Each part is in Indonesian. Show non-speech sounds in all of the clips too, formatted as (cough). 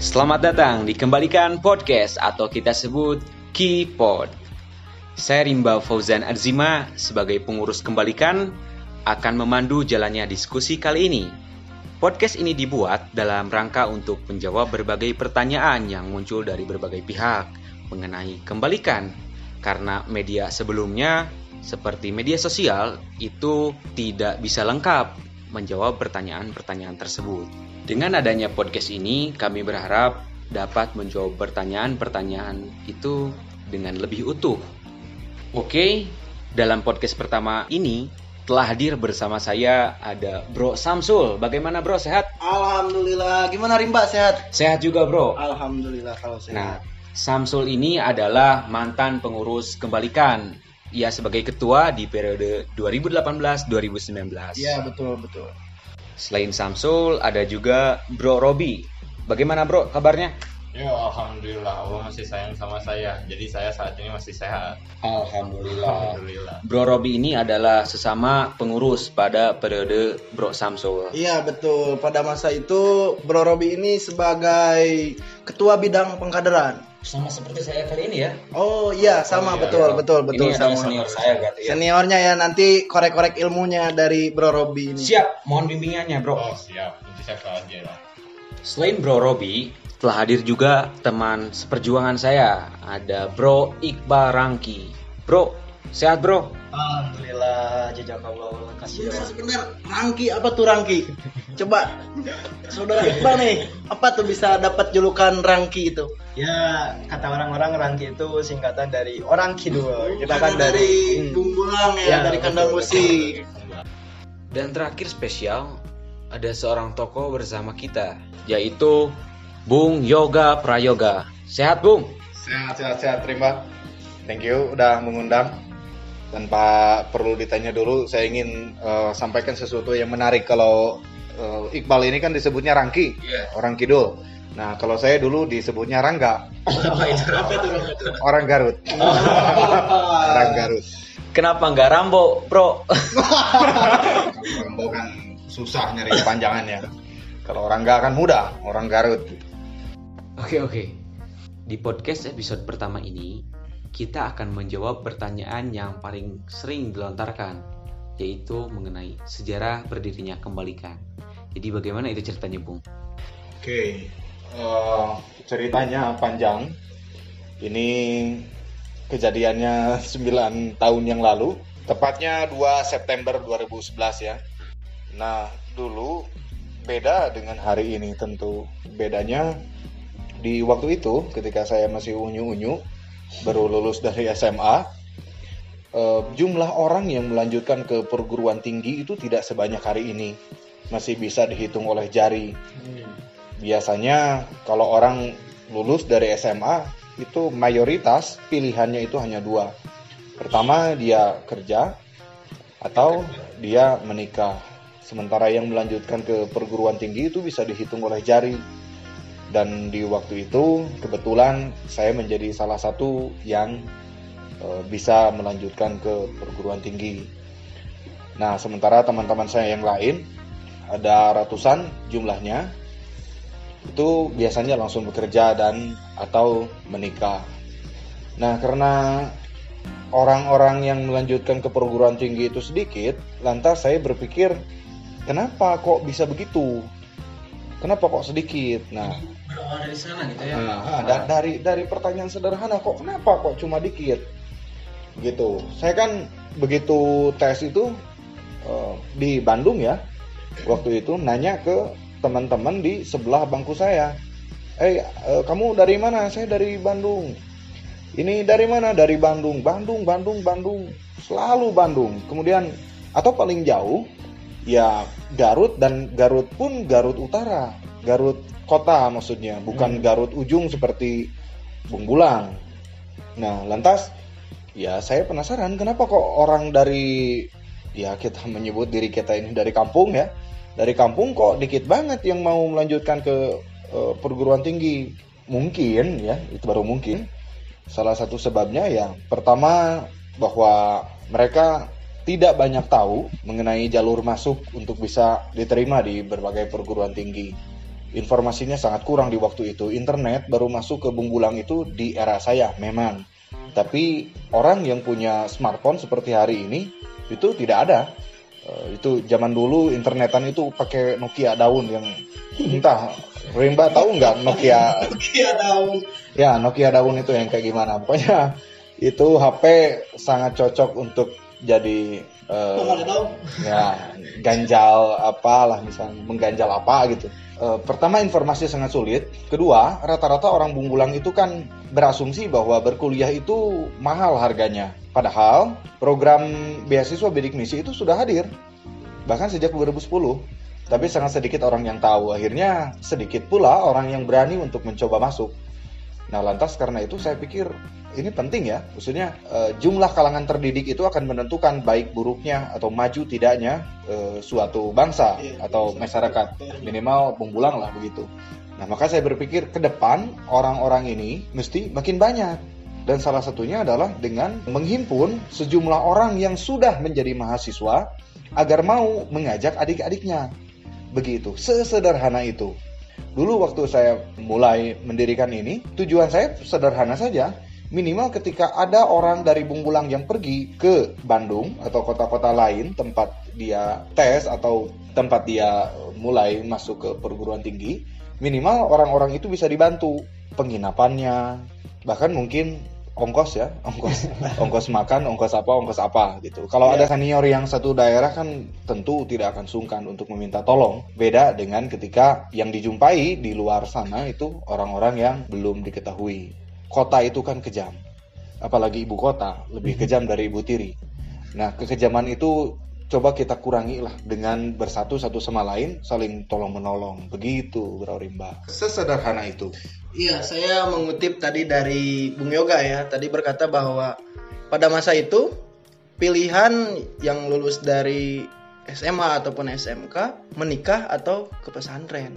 Selamat datang di Kembalikan Podcast atau kita sebut Keypod. Saya Rimba Fauzan Arzima sebagai pengurus Kembalikan akan memandu jalannya diskusi kali ini. Podcast ini dibuat dalam rangka untuk menjawab berbagai pertanyaan yang muncul dari berbagai pihak mengenai Kembalikan. Karena media sebelumnya seperti media sosial itu tidak bisa lengkap menjawab pertanyaan-pertanyaan tersebut. Dengan adanya podcast ini, kami berharap dapat menjawab pertanyaan-pertanyaan itu dengan lebih utuh. Oke, dalam podcast pertama ini telah hadir bersama saya ada Bro Samsul. Bagaimana Bro, sehat? Alhamdulillah. Gimana Rimba sehat? Sehat juga Bro. Alhamdulillah kalau sehat. Nah, Samsul ini adalah mantan pengurus Kembalikan. Ia sebagai ketua di periode 2018-2019. Iya betul betul. Selain Samsul, ada juga Bro Robi. Bagaimana Bro kabarnya? Ya alhamdulillah Allah masih sayang sama saya. Jadi saya saat ini masih sehat. Alhamdulillah. Alhamdulillah. Bro Robi ini adalah sesama pengurus pada periode Bro Samsul. Iya betul. Pada masa itu Bro Robi ini sebagai ketua bidang pengkaderan. Sama seperti saya kali ini ya. Oh iya sama iya, betul iya. betul betul ini sama. senior saya berarti ya. Seniornya ya nanti korek-korek ilmunya dari Bro Robi ini. Siap, mohon bimbingannya Bro. Oh siap. Nanti saya aja lah. Selain Bro Robi, telah hadir juga teman seperjuangan saya. Ada Bro Iqbal Rangki. Bro, sehat Bro? Alhamdulillah jazakallah kasih. Sebentar Rangki apa tuh Rangki? Coba saudara Iqbal nih, apa tuh bisa dapat julukan Rangki itu? Ya, kata orang-orang Rangki itu singkatan dari orang kidul. Kita kan kan dari Hmm. Bumbulang ya, Ya, dari kandang musik. Dan terakhir spesial, ada seorang tokoh bersama kita, yaitu Bung Yoga Prayoga. Sehat Bung? Sehat, sehat, sehat. Terima. Thank you udah mengundang. Tanpa perlu ditanya dulu, saya ingin eh, sampaikan sesuatu yang menarik. Kalau eh, Iqbal ini kan disebutnya Rangki, orang Kidul. Nah, kalau saya dulu disebutnya Rangga, orang Garut. orang Garut. Kenapa nggak Rambo, Bro? Rambo kan susah nyari kepanjangannya. Kalau orang Rangga kan mudah, orang Garut. Oke oke. Di podcast episode pertama ini, kita akan menjawab pertanyaan yang paling sering dilontarkan, yaitu mengenai sejarah berdirinya Kembalikan. Jadi bagaimana itu ceritanya, Bung? Oke, eh, ceritanya panjang. Ini kejadiannya 9 tahun yang lalu, tepatnya 2 September 2011 ya. Nah, dulu beda dengan hari ini tentu. Bedanya di waktu itu ketika saya masih unyu-unyu baru lulus dari SMA, eh, jumlah orang yang melanjutkan ke perguruan tinggi itu tidak sebanyak hari ini. Masih bisa dihitung oleh jari biasanya kalau orang lulus dari SMA itu mayoritas pilihannya itu hanya dua. Pertama dia kerja atau dia menikah. Sementara yang melanjutkan ke perguruan tinggi itu bisa dihitung oleh jari. Dan di waktu itu kebetulan saya menjadi salah satu yang eh, bisa melanjutkan ke perguruan tinggi. Nah, sementara teman-teman saya yang lain ada ratusan jumlahnya itu biasanya langsung bekerja dan atau menikah. Nah, karena orang-orang yang melanjutkan ke perguruan tinggi itu sedikit, lantas saya berpikir, kenapa kok bisa begitu? Kenapa kok sedikit? Nah, Berawal dari sana gitu Nah, da- dari dari pertanyaan sederhana kok kenapa kok cuma dikit? Gitu. Saya kan begitu tes itu eh, di Bandung ya. Waktu itu nanya ke teman-teman di sebelah bangku saya. Eh, eh, kamu dari mana? Saya dari Bandung. Ini dari mana? Dari Bandung. Bandung, Bandung, Bandung. Selalu Bandung. Kemudian atau paling jauh ya Garut dan Garut pun Garut Utara. Garut kota maksudnya, bukan Garut ujung seperti Bungbulang. Nah, lantas ya saya penasaran kenapa kok orang dari ya kita menyebut diri kita ini dari kampung ya. Dari kampung kok dikit banget yang mau melanjutkan ke eh, perguruan tinggi. Mungkin ya, itu baru mungkin. Salah satu sebabnya ya pertama bahwa mereka tidak banyak tahu mengenai jalur masuk untuk bisa diterima di berbagai perguruan tinggi. informasinya sangat kurang di waktu itu. Internet baru masuk ke Bungbulang itu di era saya, memang. Tapi orang yang punya smartphone seperti hari ini itu tidak ada. Eh, itu zaman dulu internetan itu pakai Nokia daun yang entah Rimba tahu nggak Nokia? (laughs) Nokia daun. Ya Nokia daun itu yang kayak gimana? Pokoknya itu HP sangat cocok untuk jadi uh, ya ganjal apalah misalnya mengganjal apa gitu. Uh, pertama informasi sangat sulit. Kedua rata-rata orang Bunggulang itu kan berasumsi bahwa berkuliah itu mahal harganya. Padahal program beasiswa bidik misi itu sudah hadir bahkan sejak 2010 tapi sangat sedikit orang yang tahu. Akhirnya sedikit pula orang yang berani untuk mencoba masuk. Nah, lantas karena itu saya pikir ini penting ya. Maksudnya uh, jumlah kalangan terdidik itu akan menentukan baik buruknya atau maju tidaknya uh, suatu bangsa iya, atau masyarakat. Minimal pembulang lah begitu. Nah, maka saya berpikir ke depan orang-orang ini mesti makin banyak. Dan salah satunya adalah dengan menghimpun sejumlah orang yang sudah menjadi mahasiswa agar mau mengajak adik-adiknya Begitu, sesederhana itu. Dulu waktu saya mulai mendirikan ini, tujuan saya sederhana saja. Minimal ketika ada orang dari Bungbulang yang pergi ke Bandung atau kota-kota lain tempat dia tes atau tempat dia mulai masuk ke perguruan tinggi, minimal orang-orang itu bisa dibantu penginapannya, bahkan mungkin ongkos ya, ongkos (laughs) ongkos makan, ongkos apa, ongkos apa gitu. Kalau yeah. ada senior yang satu daerah kan tentu tidak akan sungkan untuk meminta tolong. Beda dengan ketika yang dijumpai di luar sana itu orang-orang yang belum diketahui. Kota itu kan kejam. Apalagi ibu kota lebih mhm. kejam dari ibu tiri. Nah, kekejaman itu coba kita kurangi lah dengan bersatu satu sama lain saling tolong menolong begitu Bro Rimba sesederhana itu iya saya mengutip tadi dari Bung Yoga ya tadi berkata bahwa pada masa itu pilihan yang lulus dari SMA ataupun SMK menikah atau ke pesantren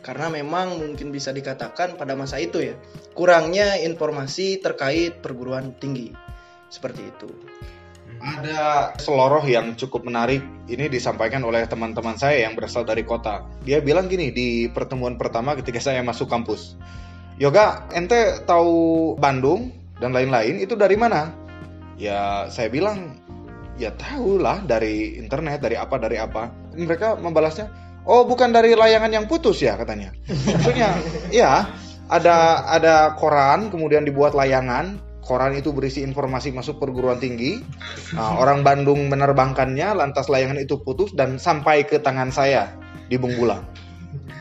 karena memang mungkin bisa dikatakan pada masa itu ya kurangnya informasi terkait perguruan tinggi seperti itu ada seloroh yang cukup menarik ini disampaikan oleh teman-teman saya yang berasal dari kota. Dia bilang gini di pertemuan pertama ketika saya masuk kampus. Yoga, ente tahu Bandung dan lain-lain itu dari mana? Ya saya bilang ya tahu lah dari internet, dari apa, dari apa. Mereka membalasnya, oh bukan dari layangan yang putus ya katanya. Maksudnya, ya ada ada koran kemudian dibuat layangan koran itu berisi informasi masuk perguruan tinggi. Nah, orang Bandung menerbangkannya, lantas layangan itu putus dan sampai ke tangan saya di Bungbulang.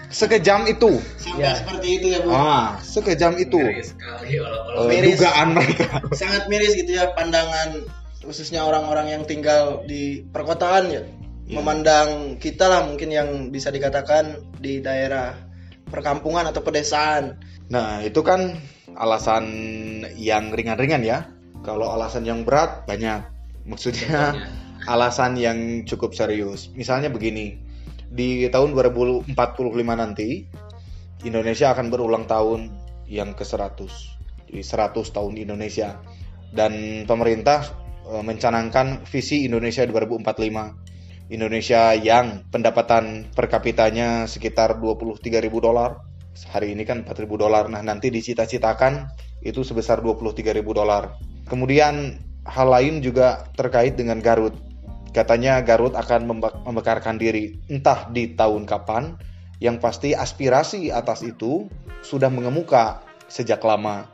Sekejam itu. Sampai ya. seperti itu ya, Bu. Ah, sekejam itu. Miris sekali uh, dugaan mereka. Sangat miris gitu ya pandangan khususnya orang-orang yang tinggal di perkotaan ya. Ya. Memandang kita lah mungkin yang bisa dikatakan di daerah perkampungan atau pedesaan. Nah, itu kan alasan yang ringan-ringan ya. Kalau alasan yang berat banyak. Maksudnya (laughs) alasan yang cukup serius. Misalnya begini, di tahun 2045 nanti Indonesia akan berulang tahun yang ke-100. Jadi 100 tahun di Indonesia. Dan pemerintah e, mencanangkan visi Indonesia 2045. Indonesia yang pendapatan per kapitanya sekitar 23 ribu dolar hari ini kan 4.000 dolar. Nah, nanti dicita-citakan itu sebesar 23.000 dolar. Kemudian hal lain juga terkait dengan Garut. Katanya Garut akan membekarkan diri entah di tahun kapan. Yang pasti aspirasi atas itu sudah mengemuka sejak lama.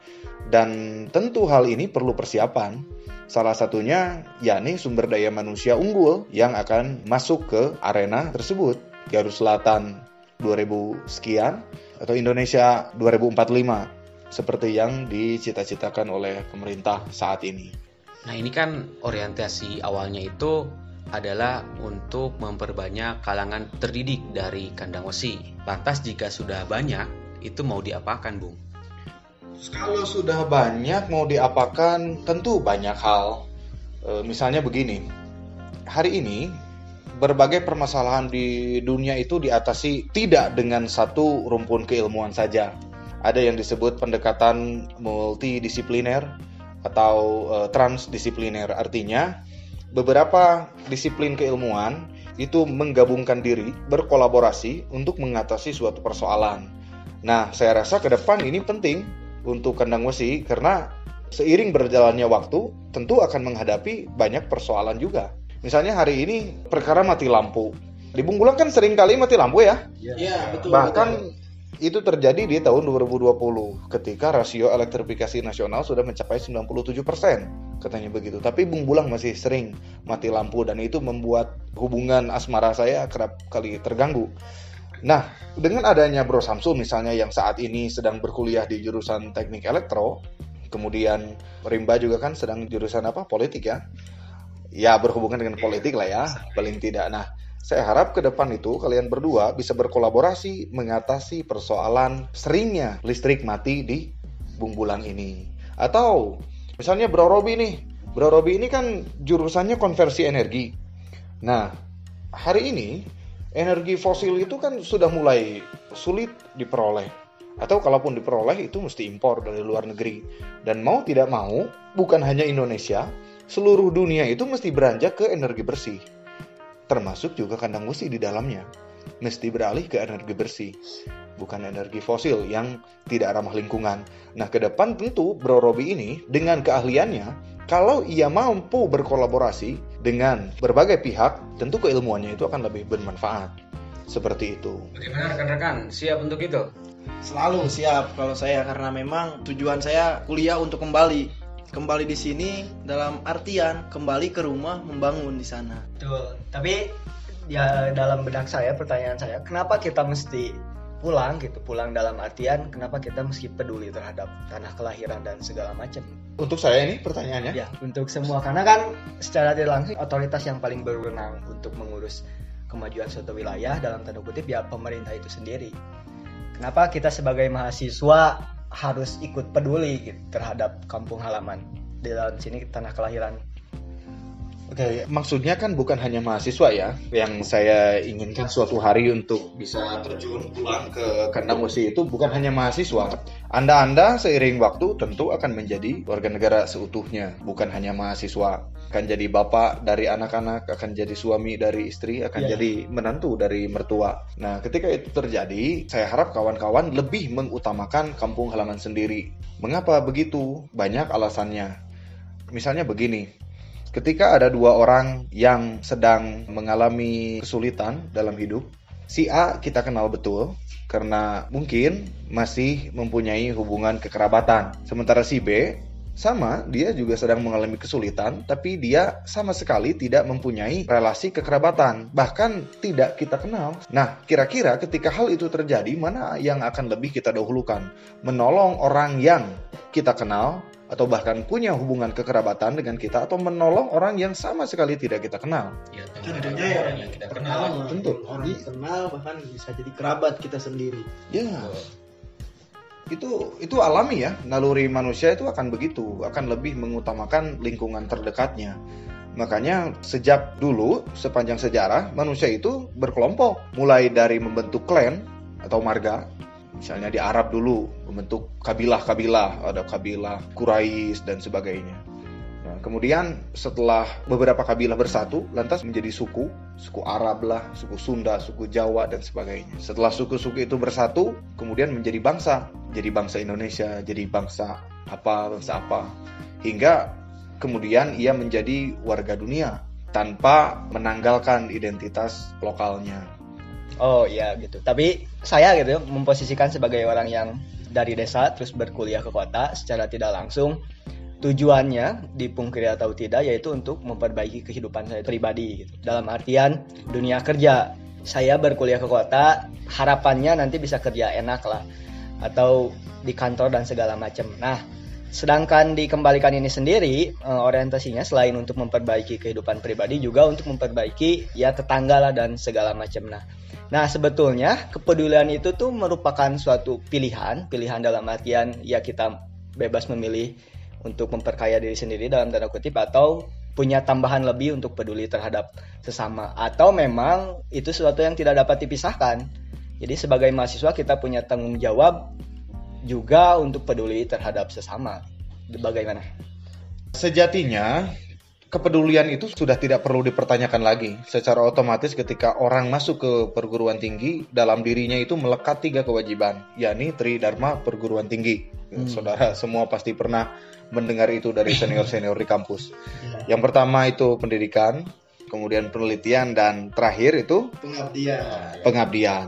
Dan tentu hal ini perlu persiapan. Salah satunya yakni sumber daya manusia unggul yang akan masuk ke arena tersebut. Garut Selatan 2000 sekian atau Indonesia 2045 seperti yang dicita-citakan oleh pemerintah saat ini. Nah, ini kan orientasi awalnya itu adalah untuk memperbanyak kalangan terdidik dari kandang wesi. Lantas jika sudah banyak, itu mau diapakan, Bung? Kalau sudah banyak mau diapakan, tentu banyak hal. E, misalnya begini, hari ini berbagai permasalahan di dunia itu diatasi tidak dengan satu rumpun keilmuan saja. Ada yang disebut pendekatan multidisipliner atau uh, transdisipliner. Artinya, beberapa disiplin keilmuan itu menggabungkan diri, berkolaborasi untuk mengatasi suatu persoalan. Nah, saya rasa ke depan ini penting untuk kandang wesi karena seiring berjalannya waktu tentu akan menghadapi banyak persoalan juga. Misalnya hari ini perkara mati lampu. Di Bunggulang kan sering kali mati lampu ya. Iya, betul. Bahkan betul. itu terjadi di tahun 2020 ketika rasio elektrifikasi nasional sudah mencapai 97% katanya begitu. Tapi Bung Bulang masih sering mati lampu dan itu membuat hubungan asmara saya kerap kali terganggu. Nah, dengan adanya Bro Samsul misalnya yang saat ini sedang berkuliah di jurusan Teknik Elektro, kemudian Rimba juga kan sedang jurusan apa? Politik ya. Ya, berhubungan dengan politik lah ya, paling tidak. Nah, saya harap ke depan itu kalian berdua bisa berkolaborasi mengatasi persoalan seringnya listrik mati di Bungbulang ini. Atau misalnya Bro Robi nih, Bro Robi ini kan jurusannya konversi energi. Nah, hari ini energi fosil itu kan sudah mulai sulit diperoleh. Atau kalaupun diperoleh itu mesti impor dari luar negeri. Dan mau tidak mau, bukan hanya Indonesia, seluruh dunia itu mesti beranjak ke energi bersih termasuk juga kandang besi di dalamnya. Mesti beralih ke energi bersih, bukan energi fosil yang tidak ramah lingkungan. Nah, ke depan tentu Bro Robi ini dengan keahliannya, kalau ia mampu berkolaborasi dengan berbagai pihak, tentu keilmuannya itu akan lebih bermanfaat. Seperti itu. Bagaimana rekan-rekan? Siap untuk itu? Selalu siap kalau saya karena memang tujuan saya kuliah untuk kembali kembali di sini dalam artian kembali ke rumah membangun di sana. Betul. Tapi ya dalam benak saya pertanyaan saya, kenapa kita mesti pulang gitu? Pulang dalam artian kenapa kita mesti peduli terhadap tanah kelahiran dan segala macam? Untuk saya ini pertanyaannya? Ya, untuk semua karena kan secara tidak langsung otoritas yang paling berwenang untuk mengurus kemajuan suatu wilayah dalam tanda kutip ya pemerintah itu sendiri. Kenapa kita sebagai mahasiswa harus ikut peduli gitu, terhadap kampung halaman di dalam sini tanah kelahiran. Oke, maksudnya kan bukan hanya mahasiswa ya yang saya inginkan suatu hari untuk bisa terjun pulang ke kandang musi itu bukan hanya mahasiswa. Anda-anda seiring waktu tentu akan menjadi warga negara seutuhnya, bukan hanya mahasiswa. Akan jadi bapak dari anak-anak, akan jadi suami dari istri, akan Ya. jadi menantu dari mertua. Nah, ketika itu terjadi, saya harap kawan-kawan lebih mengutamakan kampung halaman sendiri. Mengapa begitu? Banyak alasannya. Misalnya begini, ketika ada dua orang yang sedang mengalami kesulitan dalam hidup, si A kita kenal betul karena mungkin masih mempunyai hubungan kekerabatan. Sementara si B sama, dia juga sedang mengalami kesulitan, tapi dia sama sekali tidak mempunyai relasi kekerabatan, bahkan tidak kita kenal. Nah, kira-kira ketika hal itu terjadi, mana yang akan lebih kita dahulukan? Menolong orang yang kita kenal atau bahkan punya hubungan kekerabatan dengan kita atau menolong orang yang sama sekali tidak kita kenal. Ya, Tentunya ya orang yang kita kenal. Tentu. Orang kenal bahkan bisa jadi kerabat kita sendiri. Ya. Itu itu alami ya. Naluri manusia itu akan begitu, akan lebih mengutamakan lingkungan terdekatnya. Makanya sejak dulu sepanjang sejarah manusia itu berkelompok, mulai dari membentuk klan atau marga. Misalnya di Arab dulu membentuk kabilah-kabilah, ada kabilah Quraisy dan sebagainya. Nah, kemudian setelah beberapa kabilah bersatu, lantas menjadi suku, suku Arab lah, suku Sunda, suku Jawa dan sebagainya. Setelah suku-suku itu bersatu, kemudian menjadi bangsa, jadi bangsa Indonesia, jadi bangsa apa, bangsa apa, hingga kemudian ia menjadi warga dunia tanpa menanggalkan identitas lokalnya. Oh iya gitu. Tapi saya gitu memposisikan sebagai orang yang dari desa terus berkuliah ke kota secara tidak langsung tujuannya dipungkiri atau tidak yaitu untuk memperbaiki kehidupan saya pribadi gitu. Dalam artian dunia kerja. Saya berkuliah ke kota, harapannya nanti bisa kerja enak lah atau di kantor dan segala macam. Nah, sedangkan dikembalikan ini sendiri eh, orientasinya selain untuk memperbaiki kehidupan pribadi juga untuk memperbaiki ya tetangga lah dan segala macam. Nah, Nah, sebetulnya kepedulian itu tuh merupakan suatu pilihan, pilihan dalam artian ya kita bebas memilih untuk memperkaya diri sendiri dalam tanda kutip atau punya tambahan lebih untuk peduli terhadap sesama atau memang itu sesuatu yang tidak dapat dipisahkan. Jadi sebagai mahasiswa kita punya tanggung jawab juga untuk peduli terhadap sesama. Bagaimana? Sejatinya kepedulian itu sudah tidak perlu dipertanyakan lagi. Secara otomatis ketika orang masuk ke perguruan tinggi, dalam dirinya itu melekat tiga kewajiban, yakni Tridharma perguruan tinggi. Hmm. Saudara semua pasti pernah mendengar itu dari (laughs) senior-senior di kampus. Iya. Yang pertama itu pendidikan, kemudian penelitian dan terakhir itu Pengabdian. pengabdian.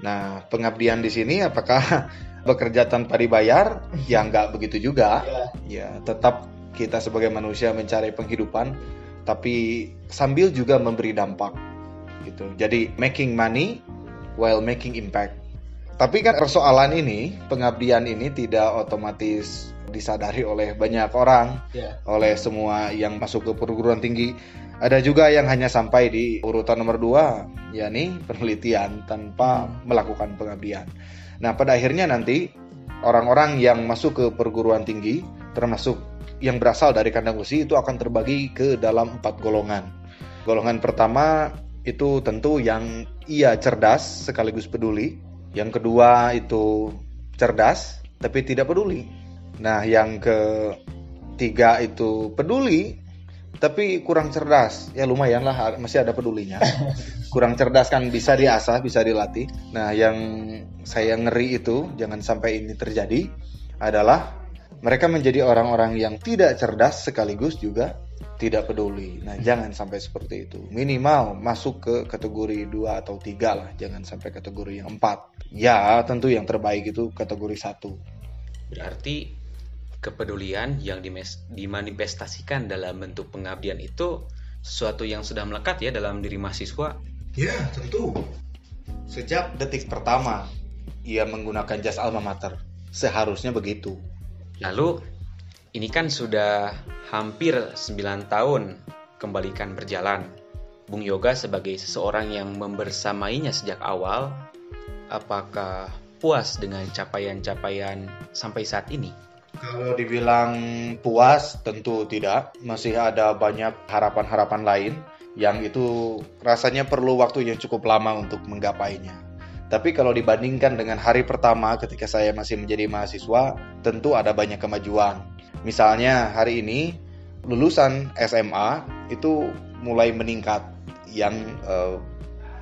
Nah, pengabdian di sini apakah (laughs) bekerja tanpa dibayar? Ya nggak begitu juga. Ya, tetap kita sebagai manusia mencari penghidupan, tapi sambil juga memberi dampak. Gitu. Jadi making money while making impact. Tapi kan persoalan ini, pengabdian ini tidak otomatis disadari oleh banyak orang, Ya. oleh semua yang masuk ke perguruan tinggi. Ada juga yang hanya sampai di urutan nomor dua, yakni penelitian tanpa melakukan pengabdian. Nah, pada akhirnya nanti orang-orang yang masuk ke perguruan tinggi, termasuk yang berasal dari kandang besi, itu akan terbagi ke dalam empat golongan. Golongan pertama itu tentu yang ia cerdas sekaligus peduli. Yang kedua itu cerdas tapi tidak peduli. Nah, yang ketiga itu peduli tapi kurang cerdas. Ya lumayan lah masih ada pedulinya. (laughs) kurang cerdas kan bisa diasah, bisa dilatih. Nah, yang saya ngeri itu jangan sampai ini terjadi adalah mereka menjadi orang-orang yang tidak cerdas sekaligus juga tidak peduli. Nah, jangan sampai seperti itu. Minimal masuk ke kategori 2 atau 3 lah, jangan sampai kategori yang 4. Ya, tentu yang terbaik itu kategori 1. Berarti kepedulian yang dimanifestasikan dalam bentuk pengabdian itu sesuatu yang sudah melekat ya dalam diri mahasiswa. Ya, tentu. Sejak detik pertama ia menggunakan jas alma mater, seharusnya begitu. Lalu ini kan sudah hampir 9 tahun kembalikan berjalan. Bung Yoga sebagai seseorang yang membersamainya sejak awal, apakah puas dengan capaian-capaian sampai saat ini? Kalau dibilang puas, tentu tidak. Masih ada banyak harapan-harapan lain yang itu rasanya perlu waktu yang cukup lama untuk menggapainya. Tapi kalau dibandingkan dengan hari pertama ketika saya masih menjadi mahasiswa, tentu ada banyak kemajuan. Misalnya hari ini lulusan SMA itu mulai meningkat yang eh,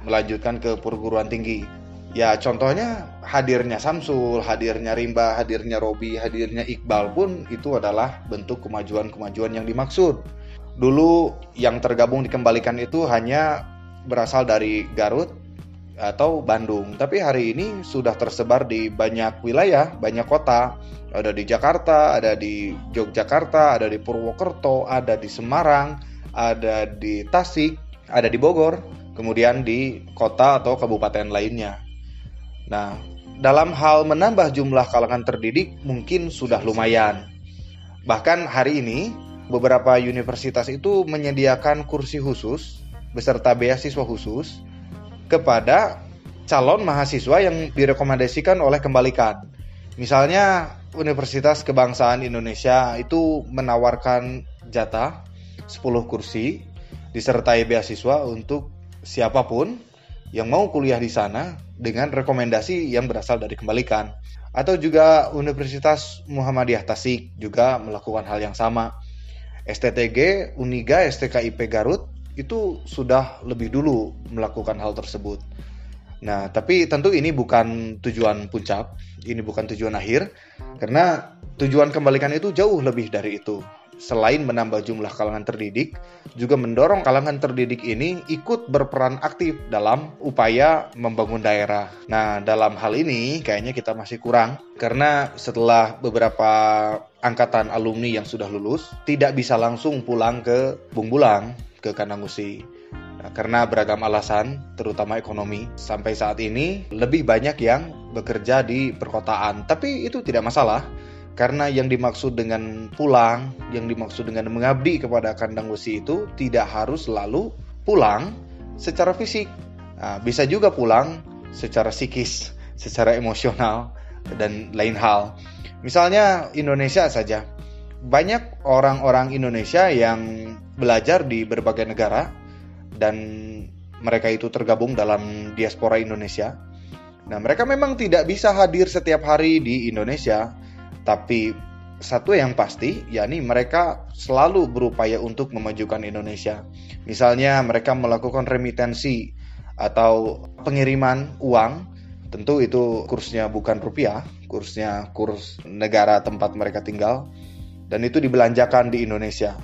melanjutkan ke perguruan tinggi. Ya contohnya hadirnya Samsul, hadirnya Rimba, hadirnya Robi, hadirnya Iqbal pun itu adalah bentuk kemajuan-kemajuan yang dimaksud. Dulu yang tergabung dikembalikan itu hanya berasal dari Garut atau Bandung, tapi hari ini sudah tersebar di banyak wilayah, banyak kota. Ada di Jakarta, ada di Yogyakarta, ada di Purwokerto, ada di Semarang, ada di Tasik, ada di Bogor, kemudian di kota atau kabupaten lainnya. Nah, dalam hal menambah jumlah kalangan terdidik mungkin sudah lumayan. Bahkan hari ini beberapa universitas itu menyediakan kursi khusus beserta beasiswa khusus kepada calon mahasiswa yang direkomendasikan oleh kembalikan. Misalnya Universitas Kebangsaan Indonesia itu menawarkan jatah 10 kursi disertai beasiswa untuk siapa pun yang mau kuliah di sana dengan rekomendasi yang berasal dari kembalikan. Atau juga Universitas Muhammadiyah Tasik juga melakukan hal yang sama. STTG, Uniga, STKIP Garut itu sudah lebih dulu melakukan hal tersebut. Nah, tapi tentu ini bukan tujuan puncak, ini bukan tujuan akhir, karena tujuan kembalikan itu jauh lebih dari itu. Selain menambah jumlah kalangan terdidik, juga mendorong kalangan terdidik ini ikut berperan aktif dalam upaya membangun daerah. Nah, dalam hal ini kayaknya kita masih kurang, karena setelah beberapa angkatan alumni yang sudah lulus, tidak bisa langsung pulang ke Bung Bulang, ke Kandang Usi. Nah, karena beragam alasan, terutama ekonomi, sampai saat ini lebih banyak yang bekerja di perkotaan. Tapi itu tidak masalah, karena yang dimaksud dengan pulang, yang dimaksud dengan mengabdi kepada kandang besi itu tidak harus selalu pulang secara fisik. Nah, bisa juga pulang secara psikis, secara emosional, dan lain hal. Misalnya Indonesia saja, banyak orang-orang Indonesia yang belajar di berbagai negara dan mereka itu tergabung dalam diaspora Indonesia. Nah, mereka memang tidak bisa hadir setiap hari di Indonesia, tapi satu yang pasti, yakni mereka selalu berupaya untuk memajukan Indonesia. Misalnya mereka melakukan remitensi atau pengiriman uang, tentu itu kursnya bukan rupiah, kursnya kurs negara tempat mereka tinggal, dan itu dibelanjakan di Indonesia.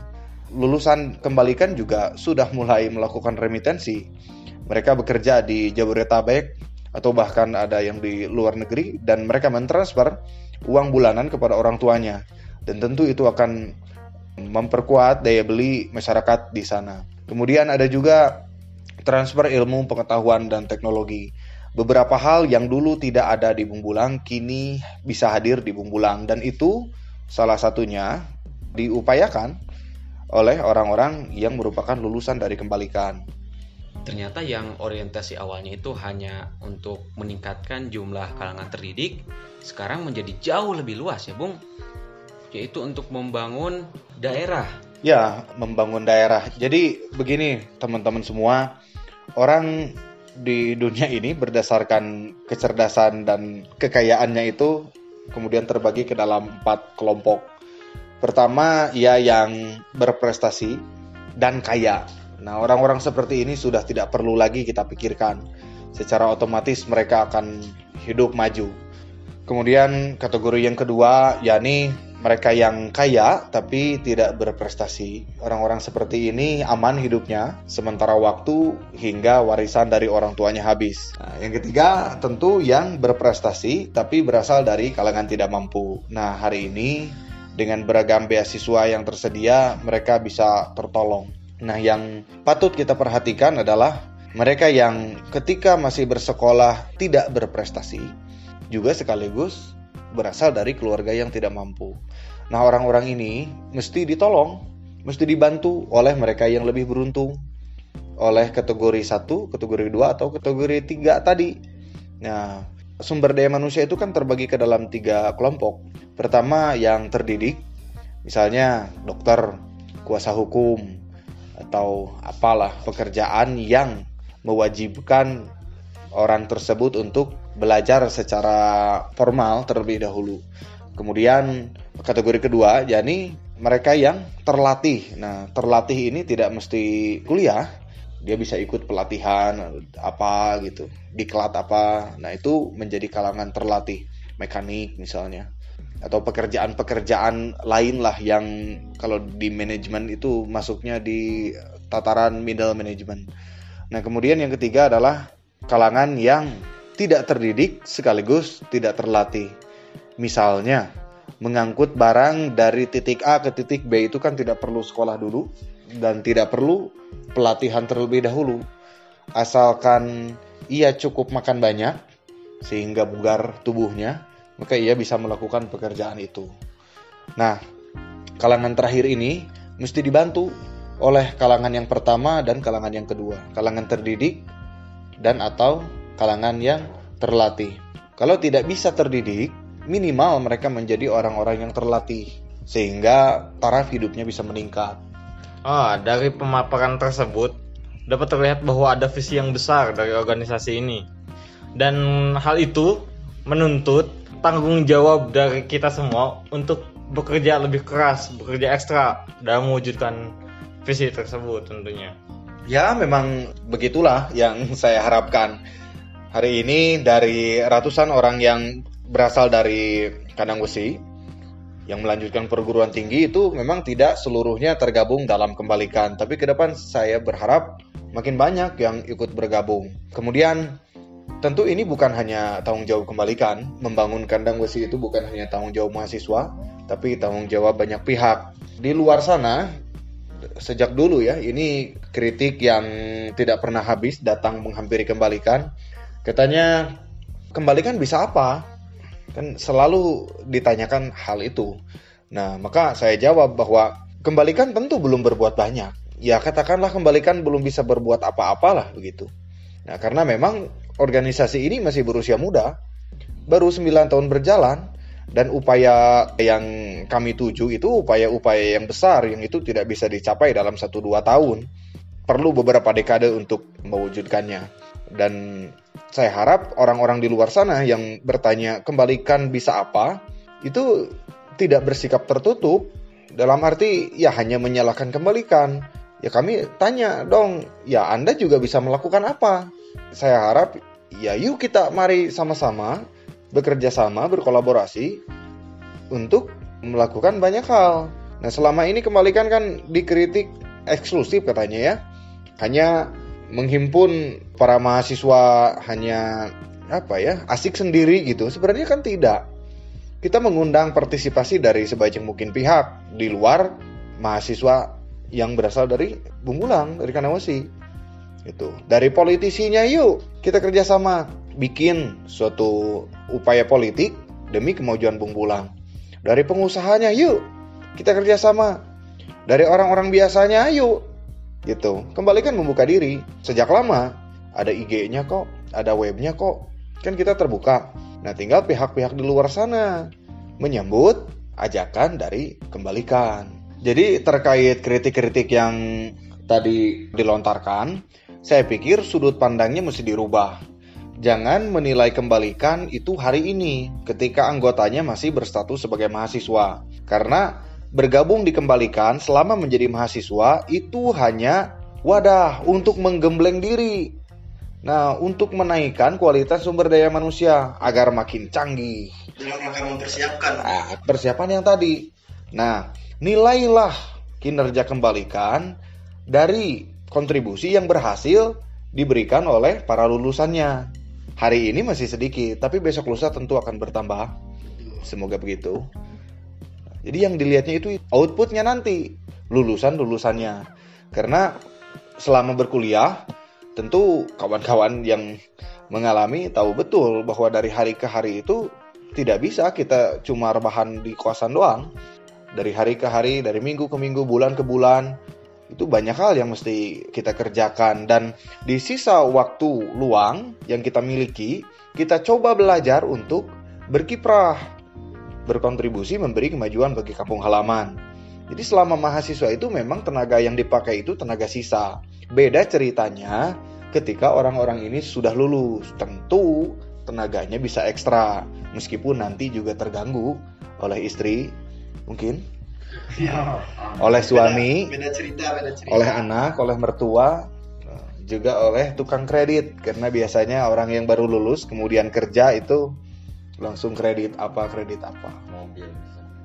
Lulusan kembalikan juga sudah mulai melakukan remitensi. Mereka bekerja di Jabodetabek atau bahkan ada yang di luar negeri dan mereka mentransfer uang bulanan kepada orang tuanya. Dan tentu itu akan memperkuat daya beli masyarakat di sana. Kemudian ada juga transfer ilmu pengetahuan dan teknologi. Beberapa hal yang dulu tidak ada di Bumbulang kini bisa hadir di Bumbulang dan itu salah satunya diupayakan oleh orang-orang yang merupakan lulusan dari kembalikan. Ternyata yang orientasi awalnya itu hanya untuk meningkatkan jumlah kalangan terdidik, sekarang menjadi jauh lebih luas ya, Bung. Yaitu untuk membangun daerah. Ya, membangun daerah. Jadi begini, teman-teman semua, orang di dunia ini berdasarkan kecerdasan dan kekayaannya itu kemudian terbagi ke dalam empat kelompok. Pertama, ya yang berprestasi dan kaya. Nah, orang-orang seperti ini sudah tidak perlu lagi kita pikirkan. Secara otomatis mereka akan hidup maju. Kemudian kategori yang kedua yakni mereka yang kaya tapi tidak berprestasi. Orang-orang seperti ini aman hidupnya sementara waktu hingga warisan dari orang tuanya habis. Nah, yang ketiga tentu yang berprestasi tapi berasal dari kalangan tidak mampu. Nah, hari ini dengan beragam beasiswa yang tersedia mereka bisa tertolong. Nah, yang patut kita perhatikan adalah mereka yang ketika masih bersekolah tidak berprestasi juga sekaligus berasal dari keluarga yang tidak mampu. Nah, orang-orang ini mesti ditolong, mesti dibantu oleh mereka yang lebih beruntung. Oleh kategori 1, kategori 2 atau kategori 3 tadi. Nah, sumber daya manusia itu kan terbagi ke dalam tiga kelompok. Pertama yang terdidik, misalnya dokter, kuasa hukum, atau apalah pekerjaan yang mewajibkan orang tersebut untuk belajar secara formal terlebih dahulu. Kemudian kategori kedua, yakni mereka yang terlatih. Nah, terlatih ini tidak mesti kuliah, dia bisa ikut pelatihan apa gitu, diklat apa. Nah, itu menjadi kalangan terlatih, mekanik misalnya. Atau pekerjaan-pekerjaan lain lah yang kalau di manajemen itu masuknya di tataran middle management. Nah, kemudian yang ketiga adalah kalangan yang tidak terdidik sekaligus tidak terlatih. Misalnya, mengangkut barang dari titik A ke titik B itu kan tidak perlu sekolah dulu dan tidak perlu pelatihan terlebih dahulu. Asalkan ia cukup makan banyak sehingga bugar tubuhnya, maka ia bisa melakukan pekerjaan itu. Nah, kalangan terakhir ini mesti dibantu oleh kalangan yang pertama dan kalangan yang kedua, kalangan terdidik dan atau kalangan yang terlatih. Kalau tidak bisa terdidik, minimal mereka menjadi orang-orang yang terlatih sehingga taraf hidupnya bisa meningkat. Ah, dari pemaparan tersebut dapat terlihat bahwa ada visi yang besar dari organisasi ini. Dan hal itu menuntut tanggung jawab dari kita semua untuk bekerja lebih keras, bekerja ekstra dalam mewujudkan visi tersebut tentunya. Ya, memang begitulah yang (laughs) saya harapkan. Hari ini dari ratusan orang yang berasal dari kandang besi yang melanjutkan perguruan tinggi itu memang tidak seluruhnya tergabung dalam kembalikan. Tapi ke depan saya berharap makin banyak yang ikut bergabung. Kemudian tentu ini bukan hanya tanggung jawab kembalikan. Membangun kandang besi itu bukan hanya tanggung jawab mahasiswa, tapi tanggung jawab banyak pihak. Di luar sana sejak dulu ya ini kritik yang tidak pernah habis datang menghampiri kembalikan Katanya kembalikan bisa apa? Kan selalu ditanyakan hal itu. Nah, maka saya jawab bahwa kembalikan tentu belum berbuat banyak. Ya katakanlah kembalikan belum bisa berbuat apa-apalah begitu. Nah, karena memang organisasi ini masih berusia muda, baru 9 tahun berjalan, dan upaya yang kami tuju itu upaya-upaya yang besar yang itu tidak bisa dicapai dalam 1-2 tahun. Perlu beberapa dekade untuk mewujudkannya. Dan saya harap orang-orang di luar sana yang bertanya kembalikan bisa apa, itu tidak bersikap tertutup dalam arti ya hanya menyalahkan kembalikan. Ya kami tanya dong, ya Anda juga bisa melakukan apa? Saya harap ya yuk kita mari sama-sama bekerja sama, berkolaborasi untuk melakukan banyak hal. Nah selama ini kembalikan kan dikritik eksklusif katanya ya. Hanya menghimpun para mahasiswa hanya apa ya asik sendiri gitu. Sebenarnya kan tidak. Kita mengundang partisipasi dari sebanyak mungkin pihak di luar mahasiswa yang berasal dari Bumbulang, dari Kanawasi. Itu. Dari politisinya yuk kita kerjasama bikin suatu upaya politik demi kemajuan Bumbulang. Dari pengusahanya yuk kita kerjasama. Dari orang-orang biasanya yuk gitu. Kembalikan membuka diri. Sejak lama ada IG-nya kok, ada webnya kok. Kan kita terbuka. Nah tinggal pihak-pihak di luar sana menyambut ajakan dari kembalikan. Jadi terkait kritik-kritik yang tadi dilontarkan, saya pikir sudut pandangnya mesti dirubah. Jangan menilai kembalikan itu hari ini ketika anggotanya masih berstatus sebagai mahasiswa. Karena bergabung dikembalikan selama menjadi mahasiswa itu hanya wadah untuk menggembleng diri. Nah, untuk menaikkan kualitas sumber daya manusia agar makin canggih. Dengan rangka mempersiapkan. Nah, persiapan yang tadi. Nah, nilailah kinerja kembalikan dari kontribusi yang berhasil diberikan oleh para lulusannya. Hari ini masih sedikit, tapi besok lusa tentu akan bertambah. Semoga begitu. Jadi yang dilihatnya itu outputnya nanti, lulusan-lulusannya. Karena selama berkuliah, tentu kawan-kawan yang mengalami tahu betul bahwa dari hari ke hari itu tidak bisa kita cuma rebahan di kosan doang dari hari ke hari, dari minggu ke minggu, bulan ke bulan. Itu banyak hal yang mesti kita kerjakan dan di sisa waktu luang yang kita miliki, kita coba belajar untuk berkiprah, berkontribusi memberi kemajuan bagi kampung halaman. Jadi selama mahasiswa itu memang tenaga yang dipakai itu tenaga sisa. Beda ceritanya ketika orang-orang ini sudah lulus. Tentu tenaganya bisa ekstra meskipun nanti juga terganggu oleh istri mungkin Ya. oleh suami, Beda, beda cerita, beda cerita. oleh anak, oleh mertua, juga oleh tukang kredit karena biasanya orang yang baru lulus kemudian kerja itu langsung kredit apa kredit apa. mobil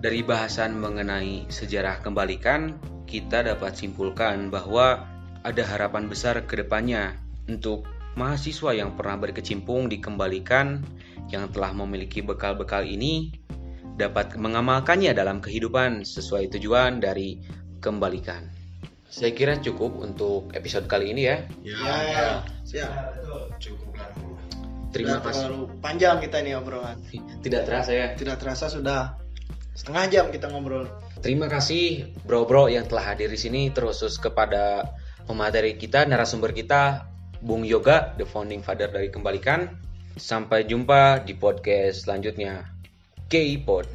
Dari bahasan mengenai sejarah kembalikan, kita dapat simpulkan bahwa ada harapan besar ke depannya untuk mahasiswa yang pernah berkecimpung di kembalikan yang telah memiliki bekal-bekal ini dapat mengamalkannya dalam kehidupan sesuai tujuan dari kembalikan. Saya kira cukup untuk episode kali ini ya. Ya, ya. Siap. Terima Sudah kasih. terlalu panjang kita nih obrolan. (laughs) Tidak terasa ya. Tidak terasa sudah setengah jam kita ngobrol. Terima kasih bro-bro yang telah hadir di sini terkhusus kepada pemateri kita, narasumber kita, Bung Yoga, the founding father dari Kembalikan. Sampai jumpa di podcast selanjutnya. K-Pod.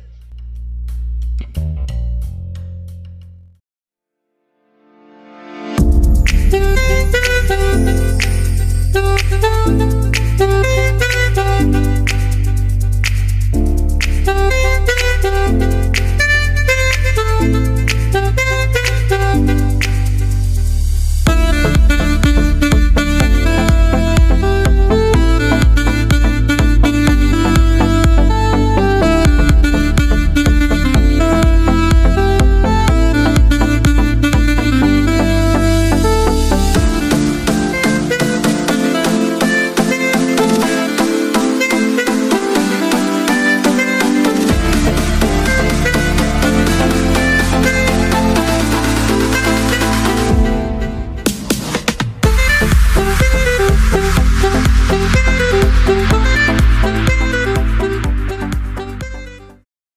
Thank you.